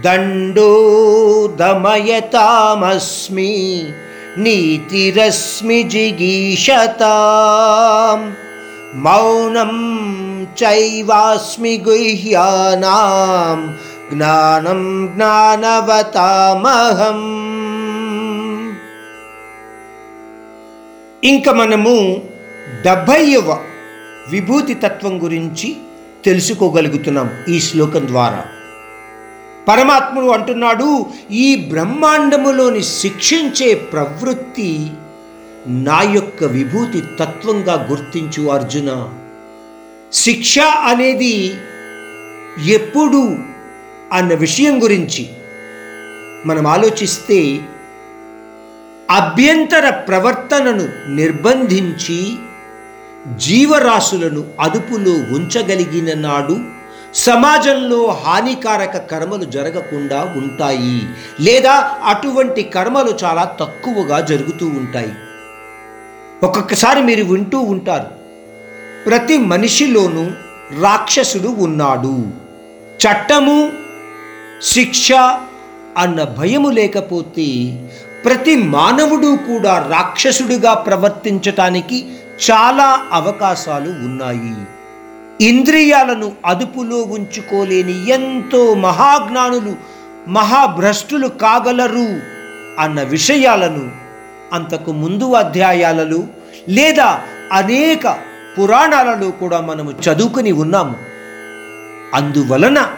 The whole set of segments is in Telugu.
దండోదమయతామస్మి నీతిరస్మి జిగీషతాం. మౌనం చైవాస్మి గుహ్యానాం జ్ఞానం జ్ఞానవతామహం. ఇంకా మనము డెబ్భైవ విభూతి తత్వం గురించి తెలుసుకోగలుగుతున్నాం ఈ శ్లోకం ద్వారా. పరమాత్ముడు అంటున్నాడు ఈ బ్రహ్మాండములోని శిక్షించే ప్రవృత్తి నా యొక్క విభూతి తత్వంగా గుర్తించు అర్జున. శిక్ష అనేది ఎప్పుడు అన్న విషయం గురించి మనం ఆలోచిస్తే అభ్యంతర ప్రవర్తనను నిర్బంధించి జీవరాశులను అదుపులో ఉంచగలిగిన నాడు సమాజంలో హానికారక కర్మలు జరగకుండా ఉంటాయి లేదా అటువంటి కర్మలు చాలా తక్కువగా జరుగుతూ ఉంటాయి. ఒక్కొక్కసారి మీరు వింటూ ఉంటారు ప్రతి మనిషిలోనూ రాక్షసుడు ఉన్నాడు. చట్టము శిక్ష అన్న భయము లేకపోతే ప్రతి మానవుడు కూడా రాక్షసుడిగా ప్రవర్తించటానికి చాలా అవకాశాలు ఉన్నాయి. ఇంద్రియాలను అదుపులో ఉంచుకోలేని ఎంతో మహాజ్ఞానులు మహాభ్రష్టులు కాగలరు అన్న విషయాలను అంతకు ముందు అధ్యాయాలలో లేదా అనేక పురాణాలలో కూడా మనము చదువుకుని ఉన్నాము. అందువలన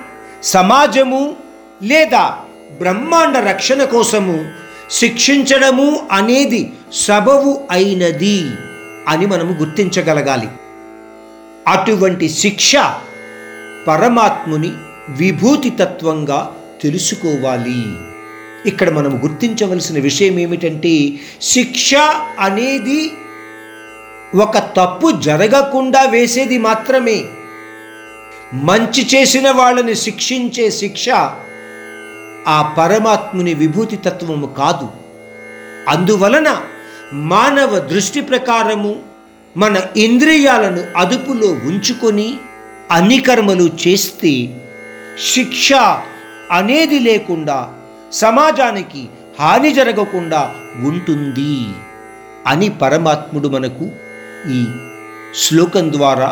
సమాజము లేదా బ్రహ్మాండ రక్షణ కోసము శిక్షించడము అనేది సబవు అయినది అని మనము గుర్తించగలగాలి. అటువంటి శిక్ష పరమాత్ముని విభూతి తత్వంగా తెలుసుకోవాలి. ఇక్కడ మనం గుర్తించవలసిన విషయం ఏమిటంటే శిక్ష అనేది ఒక తప్పు జరగకుండా వేసేది మాత్రమే. మంచి చేసిన వాళ్ళని శిక్షించే శిక్ష ఆ పరమాత్ముని విభూతి తత్వము కాదు. అందువలన మానవ దృష్టి ప్రకారము మన ఇంద్రియాలను అదుపులో ఉంచుకొని అన్ని కర్మలు చేస్తే శిక్ష అనేది లేకుండా సమాజానికి హాని జరగకుండా ఉంటుంది అని పరమాత్ముడు మనకు ఈ శ్లోకం ద్వారా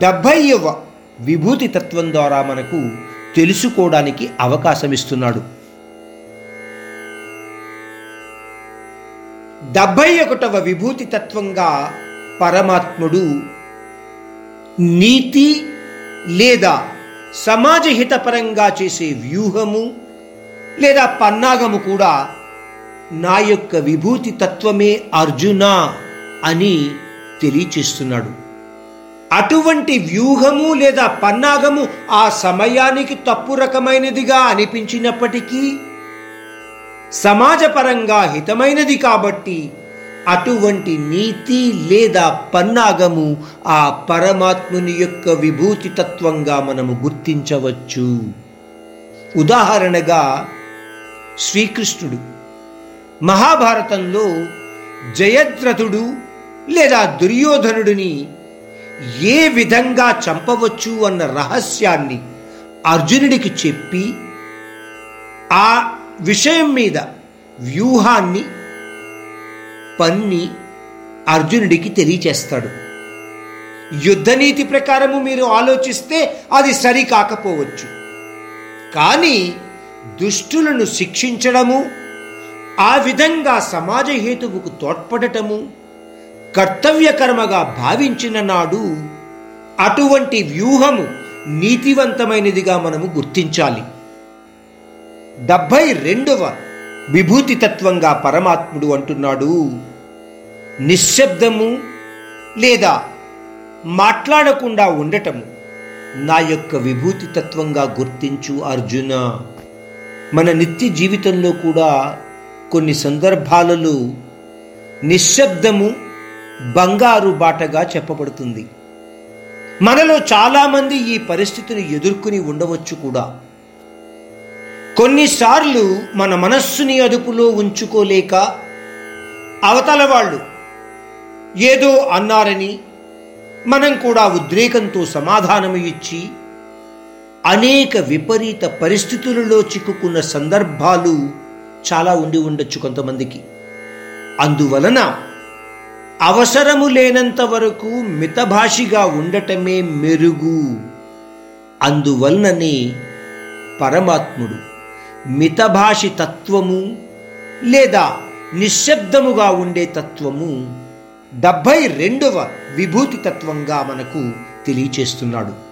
డెబ్భైవ విభూతి తత్వం ద్వారా మనకు తెలుసుకోవడానికి అవకాశం ఇస్తున్నాడు డెబ్భై ఒకటవ విభూతి తత్వంగా పరమాత్ముడు నీతి లేదా సమాజ హితపరంగా చేసే వ్యూహము లేదా పన్నాగము కూడా నా యొక్క విభూతి తత్వమే అర్జున అని తెలియచేస్తున్నాడు. అటువంటి వ్యూహము లేదా పన్నాగము ఆ సమయానికి తప్పు రకమైనదిగా అనిపించినప్పటికీ సమాజపరంగా హితమైనది కాబట్టి అటువంటి నీతి లేదా పన్నాగము ఆ పరమాత్ముని యొక్క విభూతి తత్వంగా మనము గుర్తించవచ్చు. ఉదాహరణగా శ్రీకృష్ణుడు మహాభారతంలో జయద్రథుడు లేదా దుర్యోధనుడిని ఏ విధంగా చంపవచ్చు అన్న రహస్యాన్ని అర్జునుడికి చెప్పి ఆ విషయం మీద వ్యూహాన్ని పన్ని అర్జునుడికి తెలియచేస్తాడు. యుద్ధనీతి ప్రకారము మీరు ఆలోచిస్తే అది సరి కాకపోవచ్చు కానీ దుష్టులను శిక్షించడము ఆ విధంగా సమాజ హేతువుకు తోడ్పడటము కర్తవ్యకర్మగా భావించిన నాడు అటువంటి వ్యూహము నీతివంతమైనదిగా మనము గుర్తించాలి. డెబ్భై రెండవ విభూతి తత్వంగా పరమాత్ముడు అంటున్నాడు. నిశ్శబ్దము లేదా మాట్లాడకుండా ఉండటము నా యొక్క విభూతి తత్వంగా గుర్తించు అర్జున. మన నిత్య జీవితంలో కూడా కొన్ని సందర్భాలలో నిశ్శబ్దము బంగారు బాటగా చెప్పబడుతుంది. మనలో చాలామంది ఈ పరిస్థితిని ఎదుర్కొని ఉండవచ్చు కూడా. కొన్నిసార్లు మన మనస్సుని అదుపులో ఉంచుకోలేక అవతల వాళ్ళు ఏదో అన్నారని మనం కూడా ఉద్రేకంతో సమాధానం ఇచ్చి అనేక విపరీత పరిస్థితులలో చిక్కుకున్న సందర్భాలు చాలా ఉండి ఉండొచ్చు కొంతమందికి. అందువలన అవసరము లేనంత వరకు మితభాషిగా ఉండటమే మెరుగు. అందువలననే పరమాత్ముడు మితభాషి తత్వము లేదా నిశ్శబ్దముగా ఉండే తత్వము డెబ్భై రెండవ విభూతి తత్వంగా మనకు తెలియచేస్తున్నాడు.